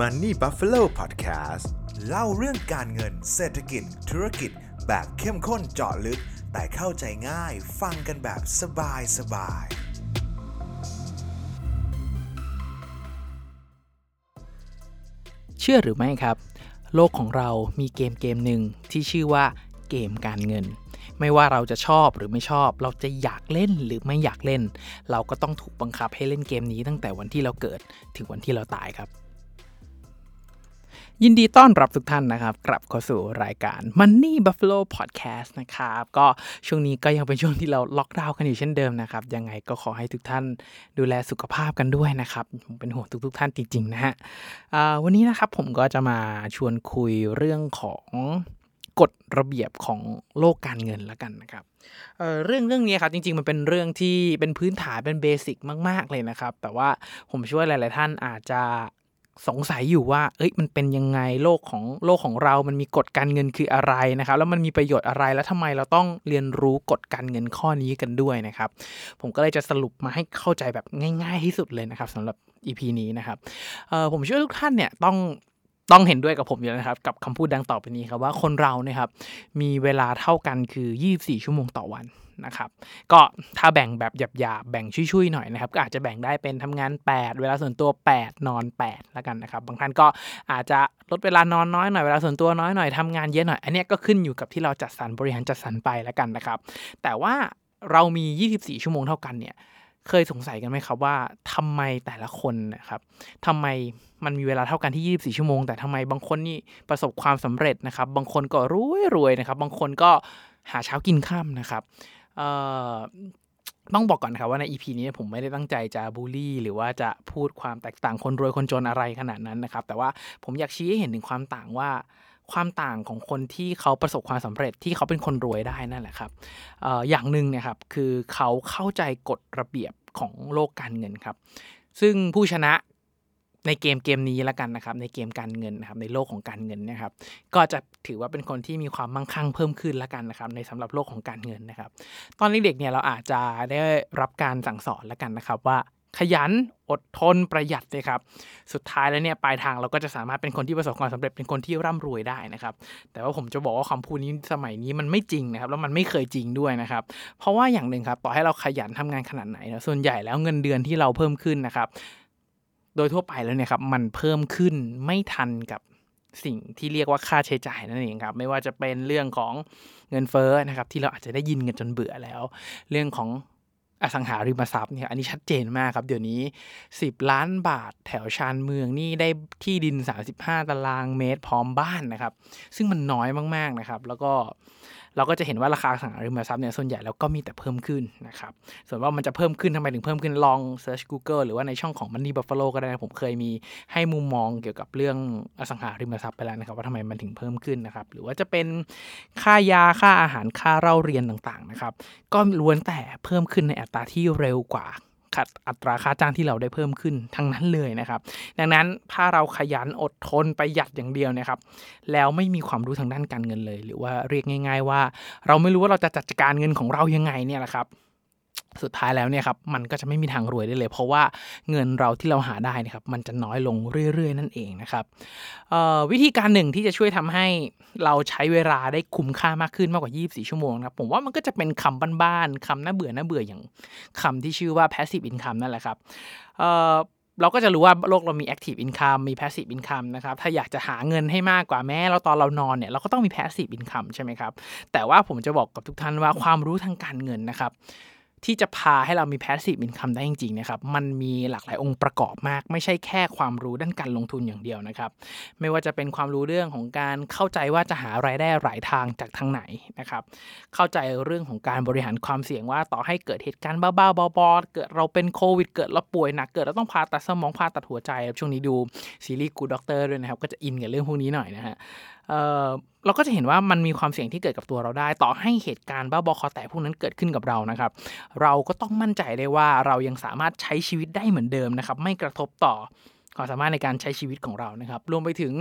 Money Buffalo Podcast เล่าเรื่องการเงินเศรษฐกิจ ธุรกิจ แบบเข้มข้นเจาะลึก แต่เข้าใจง่ายฟังกันแบบสบายสบาย เชื่อหรือไม่ครับ โลกของเรามีเกมเกมหนึ่งที่ชื่อว่าเกมการเงิน ไม่ว่าเราจะชอบหรือไม่ชอบ เราจะอยากเล่นหรือไม่อยากเล่น เราก็ต้องถูกบังคับให้เล่นเกมนี้ตั้งแต่วันที่เราเกิดถึงวันที่เราตายครับ ยินดีต้อนรับทุกท่านนะครับ กลับเข้าสู่รายการ Money Buffalo Podcast นะครับ ก็ช่วงนี้ก็ยังเป็นช่วงที่เราล็อกดาวน์กันอยู่เช่นเดิมนะครับ ยังไงก็ขอให้ทุกท่านดูแลสุขภาพกันด้วยนะครับ ผมเป็นห่วงทุก ๆ ท่านจริง ๆ นะฮะวันนี้นะครับผมก็จะมาชวนคุยเรื่องของกฎระเบียบของโลกการเงินแล้วกันนะครับเเรื่องเรื่องนี้ครับจริงๆมันเป็นเรื่องที่เป็นพื้นฐานเป็นเบสิกมาก ๆเลยนะครับ แต่ว่าผมเชื่อว่าหลาย ๆ ท่านอาจจะ สงสัยอยู่ว่า เอ้ย มันเป็นยังไงโลกของโลกของเรา มันมีกฎการเงินคืออะไรนะครับ แล้วมันมีประโยชน์อะไร แล้วทำไมเราต้องเรียนรู้กฎการเงินข้อนี้กันด้วยนะครับ ผมก็เลยจะสรุปมาให้เข้าใจแบบง่าย ๆ ที่สุดเลยนะครับสำหรับ EP นี้นะครับผมเชื่อว่าทุกท่านเนี่ยต้องต้องเห็นด้วยกับผมอยู่นะครับ กับคำพูดดังต่อไปนี้ครับว่าคนเราเนี่ยครับมีเวลาเท่ากันคือ 24 ชั่วโมงต่อวัน นะครับก็ถ้าแบ่งแบบหยาบๆแบ่งชุยๆหน่อยนะครับก็อาจจะแบ่งได้เป็นทำงาน 8 เวลาส่วนตัว 8 นอน 8 แล้วกันนะครับบางท่านก็อาจจะลดเวลานอนน้อยหน่อยเวลาส่วนตัวน้อยหน่อยทำงานเยอะหน่อยอันนี้ก็ขึ้นอยู่กับที่เราจัดสรรบริหารจัดสรรไปแล้วกันนะครับแต่ว่าเรามี 24 ชั่วโมงเท่ากันเนี่ยเคยสงสัยกันไหมครับว่าทำไมแต่ละคนนะครับทำไมมันมีเวลาเท่ากันที่ 24 ชั่วโมง แต่ทำไมบางคนนี่ประสบความสำเร็จนะครับ บางคนก็รวยรวยนะครับ บางคนก็หาเช้ากินข้ามนะครับ ต้องบอกก่อนนะครับว่าใน EP นี้ผมไม่ได้ตั้งใจจะบูลลี่ หรือว่าจะพูดความแตกต่างคนรวยคนจนอะไรขนาดนั้นนะครับ แต่ว่าผมอยากชี้ให้เห็นถึงความต่างว่าความต่างของคนที่เขาประสบความสำเร็จที่เขาเป็นคนรวยได้นั่นแหละครับออย่างหนึ่งเนะครับคือเขาเข้าใจกฎระเบียบของโลกการเงินครับ ซึ่งผู้ชนะ ในเกมเกมนี้ละกันนะครับ ในเกมการเงินนะครับในโลกของการเงินเนะครับ ก็จะถือว่าเป็นคนที่มีความมั่งคั่งเพิ่มขึ้นละกันนะครับ ในสำหรับโลกของการเงินนะครับ ตอนเด็กๆเนี่ยเราอาจจะได้รับการสั่งสอนละกันนะครับว่าขยันอดทนประหยัดเลยครับ สุดท้ายแล้วเนี่ยปลายทางเราก็จะสามารถเป็นคนที่ประสบความสำเร็จเป็นคนที่ร่ำรวยได้นะครับ แต่ว่าผมจะบอกว่าคำพูดนี้สมัยนี้มันไม่จริงนะครับ แล้วมันไม่เคยจริงด้วยนะครับ เพราะว่าอย่างหนึ่งครับต่อให้เราขยันทำงานขนาดไหนนะส่วนใหญ่แล้วเงินเดือนที่เราเพิ่มขึ้นนะครับ โดยทั่วไปแล้วเนี่ยครับมันเพิ่มขึ้นไม่ทันกับสิ่งที่เรียกว่าค่าใช้จ่ายนั่นเองครับ ไม่ว่าจะเป็นเรื่องของเงินเฟ้อนะครับ ที่เราอาจจะได้ยินกันจนเบื่อแล้ว เรื่องของอสังหาริมทรัพย์เนี่ยอันนี้ชัดเจนมากครับ เดี๋ยวนี้ 10 ล้านบาทแถวชานเมืองนี่ได้ที่ดิน 35 ตารางเมตรพร้อมบ้านนะครับ ซึ่งมันน้อยมากๆนะครับ แล้วก็ เราก็จะเห็นว่าราคาสังหาริมทรัพย์เนี่ยส่วนใหญ่แล้วก็มีแต่เพิ่มขึ้นนะครับ ส่วนว่ามันจะเพิ่มขึ้นทำไมถึงเพิ่มขึ้นลอง Search Google หรือว่าในช่องของ Money Buffalo ก็ได้นะผมเคยมีให้มุมมองเกี่ยวกับเรื่องอสังหาริมทรัพย์ไปแล้วนะครับว่าทำไมมันถึงเพิ่มขึ้นนะครับหรือว่าจะเป็นค่ายาค่าอาหารค่าเล่าเรียนต่างๆนะครับก็ล้วนแต่เพิ่มขึ้นในอัตราที่เร็วกว่า ขัดอัตราค่าจ้างที่เราได้เพิ่มขึ้นทั้งนั้นเลยนะครับ ดังนั้นถ้าเราขยันอดทนประหยัดอย่างเดียวนะครับ แล้วไม่มีความรู้ทางด้านการเงินเลย หรือว่าเรียกง่าย ๆ ว่า เราไม่รู้ว่าเราจะจัดการเงินของเรายังไงเนี่ยแหละครับ สุดท้ายแล้วเนี่ยครับมันก็จะไม่มีทางรวยได้เลย เพราะว่าเงินเราที่เราหาได้นะครับมันจะน้อยลงเรื่อยๆ นั่นเองนะครับวิธีการหนึ่งที่จะช่วยทำให้เราใช้เวลาได้คุ้มค่ามากขึ้นมากกว่า 24 ชั่วโมงนะครับผมว่ามันก็จะเป็นคำบ้านๆคำน่าเบื่อน่าเบื่ออย่างคำที่ชื่อว่า passive income นั่นแหละครับเราก็จะรู้ว่าโลกเรามี active income มี passive income นะครับ ถ้าอยากจะหาเงินให้มากกว่าแม้เราตอนเรานอนเนี่ยเราก็ต้องมี passive income ใช่ไหมครับ แต่ว่าผมจะบอกกับทุกท่านว่าความรู้ทางการเงินนะครับ ที่จะพาให้เรามี passive income ได้จริงๆนะครับมันมีหลากหลายองค์ประกอบมาก ไม่ใช่แค่ความรู้ด้านการลงทุนอย่างเดียวนะครับ ไม่ว่าจะเป็นความรู้เรื่องของการเข้าใจว่าจะหารายได้หลายทางจากทางไหนนะครับ เข้าใจเรื่องของการบริหารความเสี่ยงว่าต่อให้เกิดเหตุการณ์บ้าๆบอๆเกิดเราเป็นโควิด เกิดเราป่วยหนักเกิดเราต้องผ่าตัดสมองผ่าตัดหัวใจช่วงนี้ดูซีรีส์ Good Doctor ด้วยนะครับก็จะอินกับเรื่องพวกนี้หน่อยนะฮะ เราก็จะเห็นว่ามันมีความเสี่ยงที่เกิดกับตัวเราได้ ต่อให้เหตุการณ์บ้าบอคอแตกพวกนั้นเกิดขึ้นกับเรานะครับ เราก็ต้องมั่นใจได้ว่าเรายังสามารถใช้ชีวิตได้เหมือนเดิมนะครับ ไม่กระทบต่อความสามารถในการใช้ชีวิตของเรานะครับ รวมไปถึง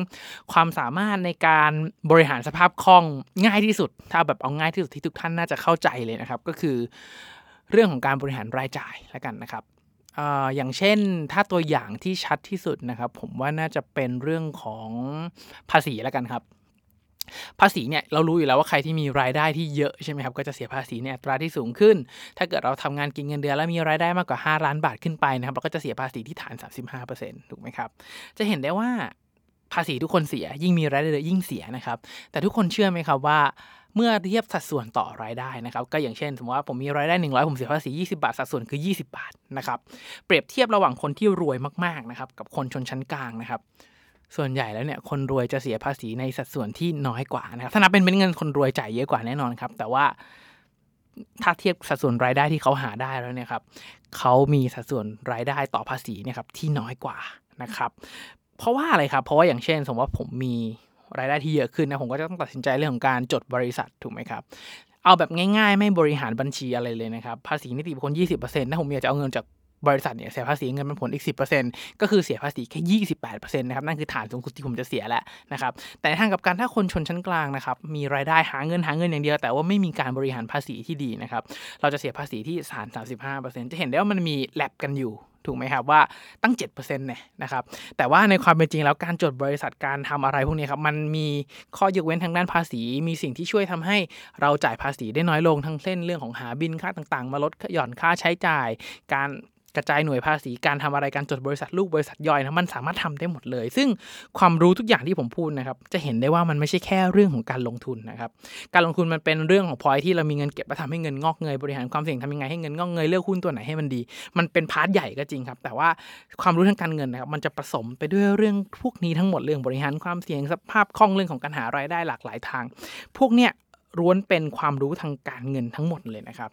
ความสามารถในการบริหารสภาพคล่องง่ายที่สุด ถ้าแบบเอาง่ายที่สุดที่ทุกท่านน่าจะเข้าใจเลยนะครับ ก็คือ เรื่องของการบริหารรายจ่ายแล้วกันนะครับ อย่างเช่นถ้าตัวอย่างที่ชัดที่สุดนะครับ ผมว่าน่าจะเป็นเรื่องของภาษีแล้วกันครับ ภาษีเนี่ยเรารู้อยู่แล้วว่าใครที่มีรายได้ที่เยอะใช่ไหมครับก็จะเสียภาษีเนี่ยอัตราที่สูงขึ้น ถ้าเกิดเราทำงานกินเงินเดือนแล้วมีรายได้มากกว่า 5 ล้านบาทขึ้นไปนะครับเราก็จะเสียภาษีที่ฐาน 35%ถูกไหมครับจะเห็นได้ว่า ภาษีทุกคนเสีย ยิ่งมีรายได้เยอะยิ่งเสียนะครับ แต่ทุกคนเชื่อไหมครับว่าเมื่อเทียบสัดส่วนต่อรายได้นะครับ ก็อย่างเช่น สมมติว่าผมมีรายได้ 100 ผมเสียภาษี 20 บาท สัดส่วนคือ 20 บาทนะครับ เปรียบเทียบระหว่างคนที่รวยมากๆนะครับกับคนชนชั้นกลางนะครับ ส่วนใหญ่แล้วเนี่ยคนรวยจะเสียภาษีในสัดส่วนที่น้อยกว่านะครับ ถ้านับเป็นเป็นเงินคนรวยจ่ายเยอะกว่าแน่นอนครับ แต่ว่าถ้าเทียบสัดส่วนรายได้ที่เขาหาได้แล้วเนี่ยครับเขามีสัดส่วนรายได้ต่อภาษีเนี่ยครับที่น้อยกว่านะครับ เพราะว่าอะไรครับ เพราะว่าอย่างเช่น สมมติว่าผมมีรายได้ที่เยอะขึ้นนะ ผมก็จะต้องตัดสินใจเรื่องของการจดบริษัทถูกไหมครับ เอาแบบง่ายๆ ไม่บริหารบัญชีอะไรเลยนะครับ ภาษีนิติบุคคล20%ถ้าผมอยากจะเอาเงินจากบริษัทเนี่ยเสียภาษีเงินมันผลอีก 10%ก็คือเสียภาษีแค่ 28%นะครับ นั่นคือฐานสูงสุดที่ผมจะเสียแหละนะครับ แต่ในทางกับการถ้าคนชนชั้นกลางนะครับ มีรายได้หาเงินหาเงินอย่างเดียว แต่ว่าไม่มีการบริหารภาษีที่ดีนะครับ เราจะเสียภาษีที่ฐาน35%จะเห็นได้ว่ามันมีแลบกันอยู่ ถูกไหมครับว่าตั้ง 7%เนี่ยนะครับแต่ว่าในความเป็นจริงแล้วการจดบริษัทการทำอะไรพวกนี้ครับมันมีข้อยกเว้นทางด้านภาษี มีสิ่งที่ช่วยทำให้เราจ่ายภาษีได้น้อยลงทั้งเส้นเรื่องของหาบินค่าต่างๆ มาลดหย่อนค่าใช้จ่ายการ กระจายหน่วยภาษีการทำอะไรการจดบริษัทลูกบริษัทย่อยนะมันสามารถทำได้หมดเลย ซึ่งความรู้ทุกอย่างที่ผมพูดนะครับจะเห็นได้ว่ามันไม่ใช่แค่เรื่องของการลงทุนนะครับการลงทุนมันเป็นเรื่องของพอยที่เรามีเงินเก็บแล้วทำให้เงินงอกเงยบริหารความเสี่ยงทำยังไงให้เงินงอกเงยเลือกหุ้นตัวไหนให้มันดี มันเป็น part ใหญ่ก็จริงครับ แต่ว่าความรู้ทางการเงินนะครับมันจะผสมไปด้วยเรื่องพวกนี้ทั้งหมดเรื่องบริหารความเสี่ยงสภาพคล่องเรื่องของการหารายได้หลากหลายทาง พวกเนี้ย ล้วนเป็นความรู้ทางการเงินทั้งหมดเลยนะครับ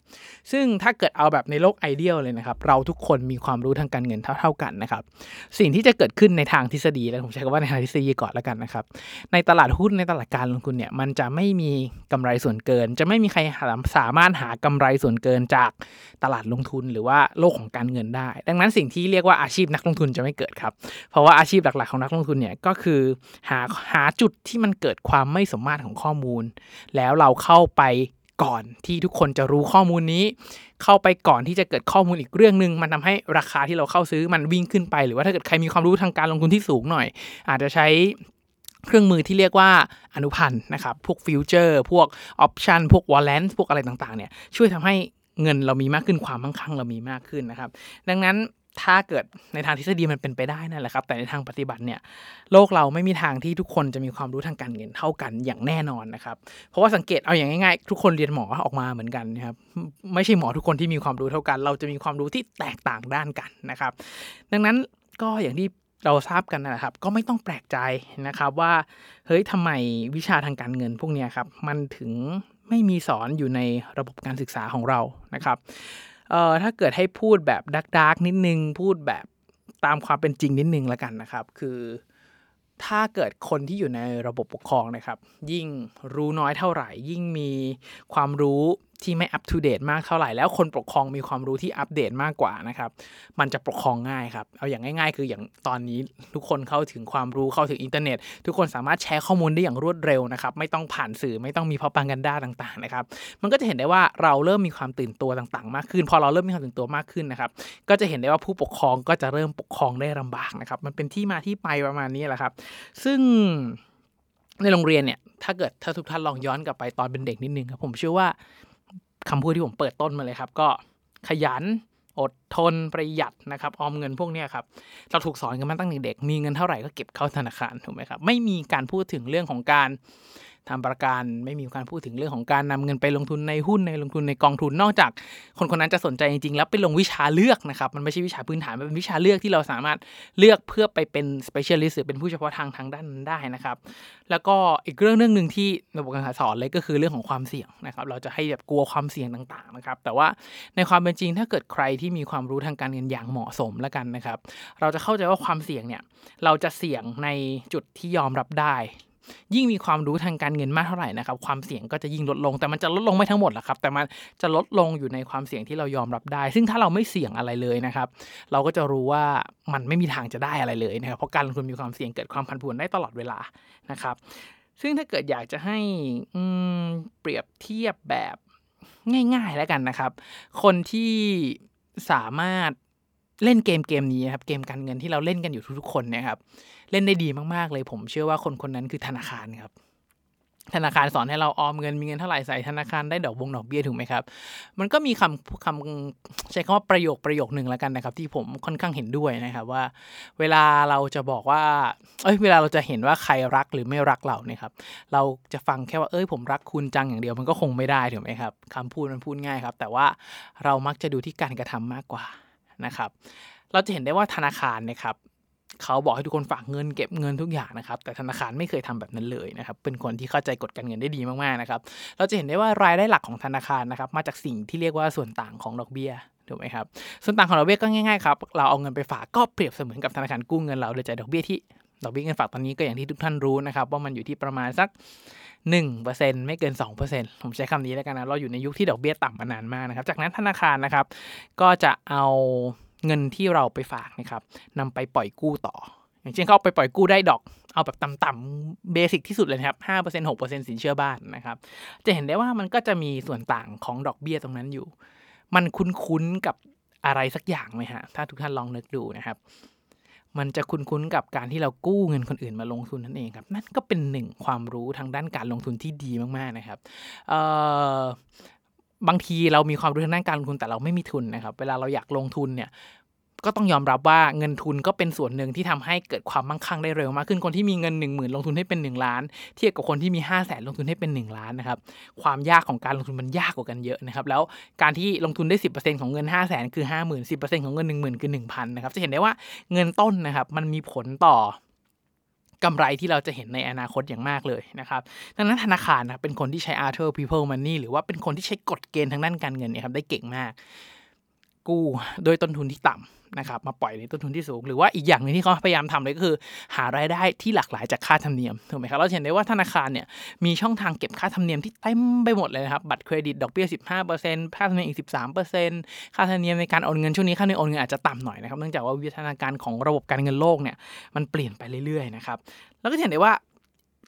ซึ่งถ้าเกิดเอาแบบในโลก ideal เลยนะครับ เราทุกคนมีความรู้ทางการเงินเท่า ๆกันนะครับ สิ่งที่จะเกิดขึ้นในทางทฤษฎีแล้วผมใช้คำว่าในทางทฤษฎีก่อนแล้วกันนะครับ ในตลาดหุ้นในตลาดการลงทุนเนี่ย มันจะไม่มีกำไรส่วนเกิน จะไม่มีใครสามารถหากำไรส่วนเกินจากตลาดลงทุนหรือว่าโลกของการเงินได้ ดังนั้นสิ่งที่เรียกว่าอาชีพนักลงทุนจะไม่เกิดครับ เพราะว่าอาชีพหลักๆของนักลงทุนเนี่ยก็คือหาหาจุดที่มันเกิดความไม่สมมาตรของข้อมูล แล้วเราเข้าไปก่อนที่ทุกคนจะรู้ข้อมูลนี้ เข้าไปก่อนที่จะเกิดข้อมูลอีกเรื่องหนึ่งมันทำให้ราคาที่เราเข้าซื้อมันวิ่งขึ้นไป หรือว่าถ้าเกิดใครมีความรู้ทางการลงทุนที่สูงหน่อย อาจจะใช้เครื่องมือที่เรียกว่าอนุพันธ์นะครับพวกฟิวเจอร์พวก option พวก warrant พวกอะไรต่างๆเนี่ยช่วยทำให้เงินเรามีมากขึ้นความมั่งคั่งเรามีมากขึ้นนะครับ ดังนั้น ถ้าเกิดในทางทฤษฎีมันเป็นไปได้นั่นแหละครับ แต่ในทางปฏิบัติเนี่ยโลกเราไม่มีทางที่ทุกคนจะมีความรู้ทางการเงินเท่ากันอย่างแน่นอนนะครับ เพราะว่าสังเกตเอาอย่างง่ายๆ ทุกคนเรียนหมอออกมาเหมือนกันนะครับไม่ใช่หมอทุกคนที่มีความรู้เท่ากัน เราจะมีความรู้ที่แตกต่างด้านกันนะครับ ดังนั้นก็อย่างที่เราทราบกันนะครับ ก็ไม่ต้องแปลกใจนะครับว่าเฮ้ยทำไมวิชาทางการเงินพวกนี้ครับมันถึงไม่มีสอนอยู่ในระบบการศึกษาของเรานะครับ เอ่อถ้าเกิดให้พูดแบบดักดักนิดนึง พูดแบบตามความเป็นจริงนิดนึงแล้วกันนะครับ คือถ้าเกิดคนที่อยู่ในระบบปกครองนะครับ ยิ่งรู้น้อยเท่าไหร่ ยิ่งมีความรู้ที่ไม่อัปทูเดตมากเท่าไหร่แล้วคนปกครองมีความรู้ที่อัปเดตมากกว่านะครับ มันจะปกครองง่ายครับ เอาอย่างง่าย ๆ คืออย่างตอนนี้ทุกคนเข้าถึงความรู้เข้าถึงอินเทอร์เน็ต ทุกคนสามารถแชร์ข้อมูลได้อย่างรวดเร็วนะครับ ไม่ต้องผ่านสื่อไม่ต้องมีพอปังกันด้าต่างๆนะครับ มันก็จะเห็นได้ว่าเราเริ่มมีความตื่นตัวต่างๆ มากขึ้น พอเราเริ่มมีความตื่นตัวมากขึ้นนะครับ ก็จะเห็นได้ว่าผู้ปกครองก็จะเริ่มปกครองได้ลำบากนะครับ มันเป็นที่มาที่ไปประมาณนี้แหละครับ ซึ่งในโรงเรียนเนี่ย ถ้าเกิดถ้าทุกท่านลองย้อนกลับไปตอนเป็นเด็กนิดนึงครับผมเชื่อว่า คำพูดที่ผมเปิดต้นมาเลยครับ ก็ขยันอดทนประหยัดนะครับออมเงินพวกนี้ครับเราถูกสอนกันมาตั้งแต่เด็กมีเงินเท่าไหร่ก็เก็บเข้าธนาคารถูกไหมครับไม่มีการพูดถึงเรื่องของการ ทำประกันไม่มีการพูดถึงเรื่องของการนำเงินไปลงทุนในหุ้นในลงทุนในกองทุนนอกจาก คนคนนั้นจะสนใจจริงๆแล้วไปลงวิชาเลือกนะครับมันไม่ใช่วิชาพื้นฐานมันเป็นวิชาเลือกที่เราสามารถเลือกเพื่อไปเป็น specialist หรือเป็นผู้เฉพาะทางทางด้านนั้นได้นะครับแล้วก็อีกเรื่องเรื่องหนึ่งที่ระบบการศึกษาสอนเลยก็คือเรื่องของความเสี่ยงนะครับเราจะให้แบบกลัวความเสี่ยงต่างๆนะครับแต่ว่าในความเป็นจริงถ้าเกิดใครที่มีความรู้ทางการเงินอย่างเหมาะสมแล้วกันนะครับเราจะเข้าใจว่าความเสี่ยงเนี่ยเราจะเสี่ยงในจุดที่ยอมรับได้ ยิ่งมีความรู้ทางการเงินมากเท่าไหร่นะครับความเสี่ยงก็จะยิ่งลดลง แต่มันจะลดลงไม่ทั้งหมดหรอกครับ แต่มันจะลดลงอยู่ในความเสี่ยงที่เรายอมรับได้ ซึ่งถ้าเราไม่เสี่ยงอะไรเลยนะครับ เราก็จะรู้ว่ามันไม่มีทางจะได้อะไรเลยนะครับเพราะการลงทุนมีความเสี่ยงเกิดความผันผวนได้ตลอดเวลานะครับซึ่งถ้าเกิดอยากจะให้เปรียบเทียบแบบง่ายๆแล้วกันนะครับ คนที่สามารถเล่นเกมเกมนี้ครับเกมการเงินที่เราเล่นกันอยู่ทุกๆคนเนี่ยครับ เล่นได้ดีมากๆเลย ผมเชื่อว่าคนคนนั้นคือธนาคารครับธนาคารสอนให้เราออมเงินมีเงินเท่าไหร่ใส่ธนาคารได้ดอกบงดอกเบี้ยถูกไหมครับ มันก็มีคำคำใช้คำว่าประโยคประโยคหนึ่งแล้วกันนะครับ ที่ผมค่อนข้างเห็นด้วยนะครับว่า เวลาเราจะบอกว่า เอ้ยเวลาเราจะเห็นว่าใครรักหรือไม่รักเราเนี่ยครับเราจะฟังแค่ว่าเอ้ยผมรักคุณจังอย่างเดียวมันก็คงไม่ได้ถูกไหมครับคำพูดมันพูดง่ายครับ แต่ว่าเรามักจะดูที่การกระทำมากกว่านะครับ เราจะเห็นได้ว่าธนาคารนะครับ เขาบอกให้ทุกคนฝากเงินเก็บเงินทุกอย่างนะครับ แต่ธนาคารไม่เคยทำแบบนั้นเลยนะครับ เป็นคนที่เข้าใจกฎการเงินได้ดีมากๆนะครับ เราจะเห็นได้ว่ารายได้หลักของธนาคารนะครับ มาจากสิ่งที่เรียกว่าส่วนต่างของดอกเบี้ยถูกไหมครับส่วนต่างของดอกเบี้ยก็ง่ายๆครับเราเอาเงินไปฝากก็เปรียบเสมือนกับธนาคารกู้เงินเราโดยจ่ายดอกเบี้ยที่ดอกเบี้ยเงินฝากตอนนี้ก็อย่างที่ทุกท่านรู้นะครับว่ามันอยู่ที่ประมาณสัก1%ไม่เกิน 2%ผมใช้คำนี้แล้วกันนะ เราอยู่ในยุคที่ดอกเบี้ยต่ำมานานมากนะครับ จากนั้นธนาคารนะครับ ก็จะเอา เงินที่เราไปฝากนะครับนำไปปล่อยกู้ต่อ อย่างเช่นเขาไปปล่อยกู้ได้ดอก เอาแบบต่ำๆเบสิกที่สุดเลยครับห้าเปอร์เซ็นหกเปอร์เซ็นสินเชื่อบ้านนะครับ จะเห็นได้ว่ามันก็จะมีส่วนต่างของดอกเบี้ยตรงนั้นอยู่ มันคุ้นๆกับอะไรสักอย่างไหมฮะ ถ้าทุกท่านลองนึกดูนะครับ มันจะคุ้นๆกับการที่เรากู้เงินคนอื่นมาลงทุนนั่นเองครับ นั่นก็เป็นหนึ่งความรู้ทางด้านการลงทุนที่ดีมากๆนะครับเอ่อ บางทีเรามีความรู้ทางด้านการลงทุนแต่เราไม่มีทุนนะครับ เวลาเราอยากลงทุนเนี่ยก็ต้องยอมรับว่าเงินทุนก็เป็นส่วนหนึ่งที่ทำให้เกิดความมั่งคั่งได้เร็วมากขึ้นคนที่มีเงิน 1 0,000 ลงทุนให้เป็น 1 ล้าน เทียบกับคนที่มี 5 0 0แสนลงทุนให้เป็น 1 ล้านนะครับความยากของการลงทุนมันยากกว่ากันเยอะนะครับแล้วการที่ลงทุนได้ 10%ของเงิน 5 0 0แสนคือ 50,000 10%ของเงิน 10,000 คือ 1,000นะครับจะเห็นได้ว่าเงินต้นนะครับมันมีผลต่อ กำไรที่เราจะเห็นในอนาคตอย่างมากเลยนะครับ ดังนั้นธนาคารนะเป็นคนที่ใช้ Arthur People Money หรือว่าเป็นคนที่ใช้กฎเกณฑ์ทางด้านการเงินเนี่ยครับได้เก่งมาก กู้โดยต้นทุนที่ต่ำ นะครับมาปล่อยในต้นทุนที่สูง หรือว่าอีกอย่างหนึ่งที่เขาพยายามทำเลยก็คือ หารายได้ที่หลากหลายจากค่าธรรมเนียมถูกไหมครับเราเห็นได้ว่าธนาคารเนี่ยมีช่องทางเก็บค่าธรรมเนียมที่เต็มไปหมดเลยนะครับบัตรเครดิตดอกเบี้ย15%ค่าธรรมเนียมอีก 13%ค่าธรรมเนียมในการโอนเงินช่วงนี้ค่าธรรมเนียมโอนเงินอาจจะต่ำหน่อยนะครับเนื่องจากว่าวิวัฒนาการของระบบการเงินโลกเนี่ยมันเปลี่ยนไปเรื่อยๆนะครับแล้วก็เห็นได้ว่า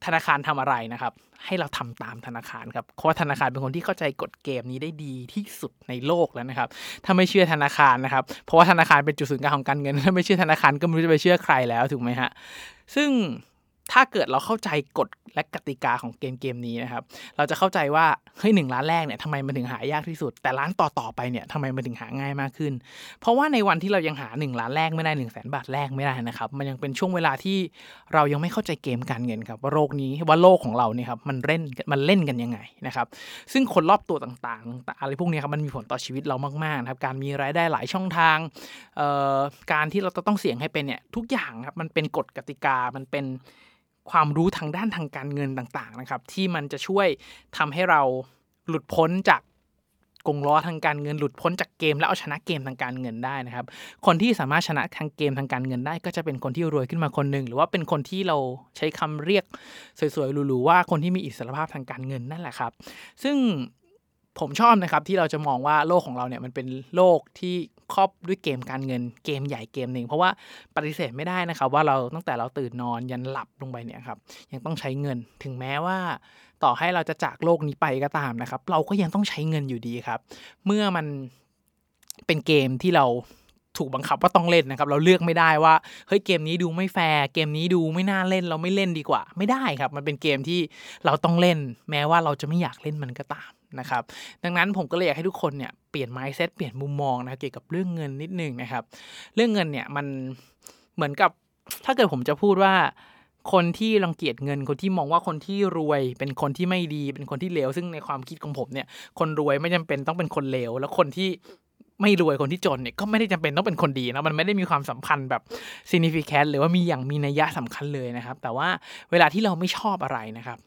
ธนาคารทำอะไรนะครับ ให้เราทำตามธนาคารครับเพราะว่าธนาคารเป็นคนที่เข้าใจกฎเกมนี้ได้ดีที่สุดในโลกแล้วนะครับ ถ้าไม่เชื่อธนาคารนะครับ เพราะว่าธนาคารเป็นจุดศูนย์กลางของการเงิน ถ้าไม่เชื่อธนาคารก็ไม่รู้จะไปเชื่อใครแล้วถูกไหมฮะซึ่ง ถ้าเกิดเราเข้าใจกฎและกติกาของเกมเกมนี้นะครับ เราจะเข้าใจว่าเฮ้ยหนึ่งล้านแรกเนี่ยทำไมมันถึงหายากที่สุด แต่ล้านต่อๆไปเนี่ยทำไมมันถึงหาง่ายมากขึ้น เพราะว่าในวันที่เรายังหา1ล้านแรกไม่ได้1นึ่งแสนบาทแรกไม่ได้นะครับ มันยังเป็นช่วงเวลาที่เรายังไม่เข้าใจเกมการเงินครับว่าโลกนี้ว่าโลกของเราเนี่ยครับมันเล่นมันเล่นกันยังไงนะครับซึ่งคนรอบตัวต่างๆ อะไรพวกนี้ครับมันมีผลต่อชีวิตเรามากๆนะครับการมีรายได้หลายช่องทางการที่เราต้องเสี่ยงให้เป็นเนี่ยทุกอย่างครับมันเป็นกฎกติกามันเป็น ความรู้ทางด้านทางการเงินต่างๆนะครับ ที่มันจะช่วยทำให้เราหลุดพ้นจากกงล้อทางการเงินหลุดพ้นจากเกม แล้วเอาชนะเกมทางการเงินได้นะครับ คนที่สามารถชนะทางเกมทางการเงินได้ ก็จะเป็นคนที่รวยขึ้นมาคนหนึ่งหรือว่าเป็นคนที่เราใช้คำเรียกสวยๆหรูๆว่าคนที่มีอิสรภาพทางการเงินนั่นแหละครับ ซึ่งผมชอบนะครับที่เราจะมองว่าโลกของเราเนี่ยมันเป็นโลกที่ ครอบด้วยเกมการเงินเกมใหญ่เกมหนึ่งเพราะว่าปฏิเสธไม่ได้นะครับ ว่าเราตั้งแต่เราตื่นนอนยันหลับลงไปเนี่ยครับยังต้องใช้เงินถึงแม้ว่าต่อให้เราจะจากโลกนี้ไปก็ตามนะครับ เราก็ยังต้องใช้เงินอยู่ดีครับ เมื่อมันเป็นเกมที่เรา ถูกบังคับว่าต้องเล่นนะครับเราเลือกไม่ได้ว่าเฮ้ยเกมนี้ดูไม่แฟร์เกมนี้ดูไม่น่าเล่นเราไม่เล่นดีกว่า ไม่ได้ครับ มันเป็นเกมที่เราต้องเล่น แม้ว่าเราจะไม่อยากเล่นมันก็ตามนะครับดังนั้นผมก็เลยอยากให้ทุกคนเนี่ยเปลี่ยน mindset เปลี่ยนมุมมองนะเกี่ยวกับเรื่องเงินนิดนึงนะครับ เรื่องเงินเนี่ยมันเหมือนกับถ้าเกิดผมจะพูดว่าคนที่รังเกียจเงินคนที่มองว่าคนที่รวย เป็นคนที่ไม่ดีเป็นคนที่เลวซึ่งในความคิดของผมเนี่ย คนรวยไม่จำเป็นต้องเป็นคนเลวแล้วคนที่ ไม่รวยคนที่จนเนี่ยก็ไม่ได้จำเป็นต้องเป็นคนดีนะมันไม่ได้มีความสัมพันธ์แบบ significant หรือว่ามีอย่างมีนัยยะสำคัญเลยนะครับ แต่ว่าเวลาที่เราไม่ชอบอะไรนะครับ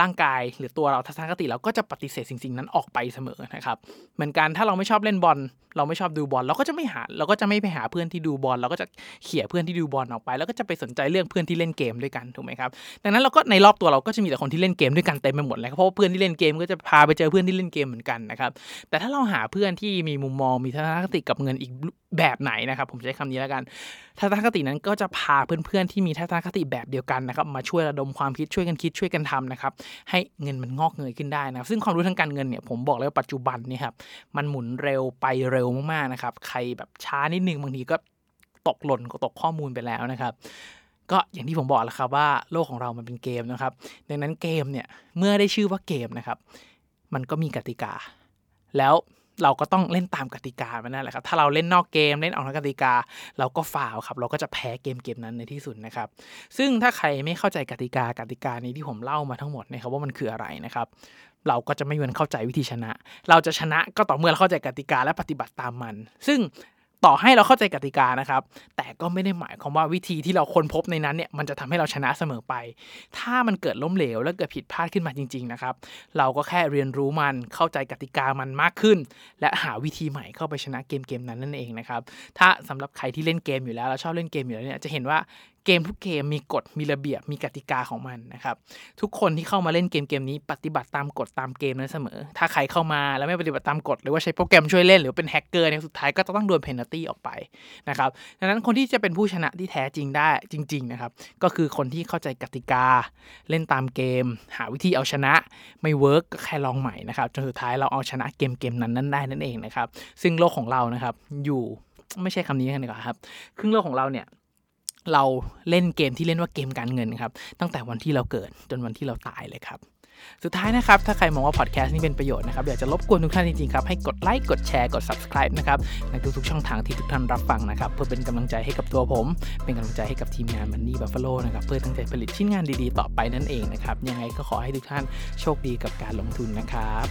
ร่างกายหรือตัวเราทัศนคติเราก็จะปฏิเสธสิ่งๆนั้นออกไปเสมอนะครับ เหมือนกันถ้าเราไม่ชอบเล่นบอล เราไม่ชอบดูบอลเราก็จะไม่หาเราก็จะไม่ไปหาเพื่อนที่ดูบอล เราก็จะเขี่ยเพื่อนที่ดูบอลออกไป แล้วก็จะไปสนใจเรื่องเพื่อนที่เล่นเกมด้วยกันถูกไหมครับดังนั้นเราก็ในรอบตัวเราก็จะมีแต่คนที่เล่นเกมด้วยกันเต็มไปหมดเลยเพราะว่าเพื่อนที่เล่นเกมก็จะพาไปเจอเพื่อนที่เล่นเกมเหมือนกันนะครับแต่ถ้าเราหาเพื่อนที่มีมุมมองมีทัศนคติกับเงินอีกแบบไหนนะครับ ผมใช้คำนี้แล้วกันทัศนคตินั้นก็จะพาเพื่อนๆที่มีทัศนคติแบบเดียวกันนะครับมาช่วยระดมความคิดช่วยกันคิดช่วยกันทำนะครับให้เงินมันงอกเงยขึ้นได้นะซึ่งความรู้ทางการเงินเนี่ยผมบอกเลยว่าปัจจุบันนี่ครับมันหมุนเร็วไปเร็วมากๆนะครับใครแบบช้านิดนึงบางทีก็ตกหล่นก็ตกข้อมูลไปแล้วนะครับก็อย่างที่ผมบอกแล้วครับว่าโลกของเรามันเป็นเกมนะครับ ดังนั้นเกมเนี่ยเมื่อได้ชื่อว่าเกมนะครับ มันก็มีกติกา แล้ว เราก็ต้องเล่นตามกติกามันนั่นแหละครับ ถ้าเราเล่นนอกเกมเล่นออกนอกกติกา เราก็ฝ่าวครับ เราก็จะแพ้เกมเกมนั้นในที่สุดนะครับ ซึ่งถ้าใครไม่เข้าใจกติกากติกานี้ที่ผมเล่ามาทั้งหมดนะครับว่ามันคืออะไรนะครับเราก็จะไม่มีวันเข้าใจวิธีชนะ เราจะชนะก็ต่อเมื่อเราเข้าใจกติกาและปฏิบัติตามมัน ซึ่ง ต่อให้เราเข้าใจกติกานะครับ แต่ก็ไม่ได้หมายความว่าวิธีที่เราค้นพบในนั้นเนี่ยมันจะทำให้เราชนะเสมอไป ถ้ามันเกิดล้มเหลวและเกิดผิดพลาดขึ้นมาจริง ๆ นะครับ เราก็แค่เรียนรู้มันเข้าใจกติกามันมากขึ้น และหาวิธีใหม่เข้าไปชนะเกมเกมนั้นนั่นเองนะครับถ้าสำหรับใครที่เล่นเกมอยู่แล้วเราชอบเล่นเกมอยู่แล้วเนี่ยจะเห็นว่า เกมทุกเกมมีกฎมีระเบียบมีกติกาของมันนะครับทุกคนที่เข้ามาเล่นเกมเกมนี้ปฏิบัติตามกฎตามเกมนั้นเสมอ ถ้าใครเข้ามาแล้วไม่ปฏิบัติตามกฎหรือว่าใช้โปรแกรมช่วยเล่นหรือเป็นแฮกเกอร์เนี่ยสุดท้ายก็จะต้องโดน penalty ออกไปนะครับดังนั้นคนที่จะเป็นผู้ชนะที่แท้จริงได้จริงๆนะครับก็คือคนที่เข้าใจกติกาเล่นตามเกม หาวิธีเอาชนะไม่ work ก็แค่ลองใหม่นะครับจนสุดท้ายเราเอาชนะเกมเกมนั้นนั้นได้นั่นเองนะครับซึ่งโลกของเรานะครับอยู่ไม่ใช่คำนี้กันดีกว่าครับครึ่งโลกของเราเนี่ย เราเล่นเกมที่เรียกว่าเกมการเงินครับ ตั้งแต่วันที่เราเกิดจนวันที่เราตายเลยครับ สุดท้ายนะครับ ถ้าใครมองว่าพอดแคสต์นี้เป็นประโยชน์นะครับ อยากจะรบกวนทุกท่านจริงๆครับ ให้กดไลค์กดแชร์กด subscribe นะครับ ในทุกๆช่องทางที่ทุกท่านรับฟังนะครับ เพื่อเป็นกำลังใจให้กับตัวผม เป็นกำลังใจให้กับทีมงาน Money Buffalo นะครับ เพื่อตั้งใจผลิตชิ้นงานดีๆ ต่อไปนั่นเองนะครับ ยังไงก็ขอให้ทุกท่านโชคดีกับการลงทุนนะครับ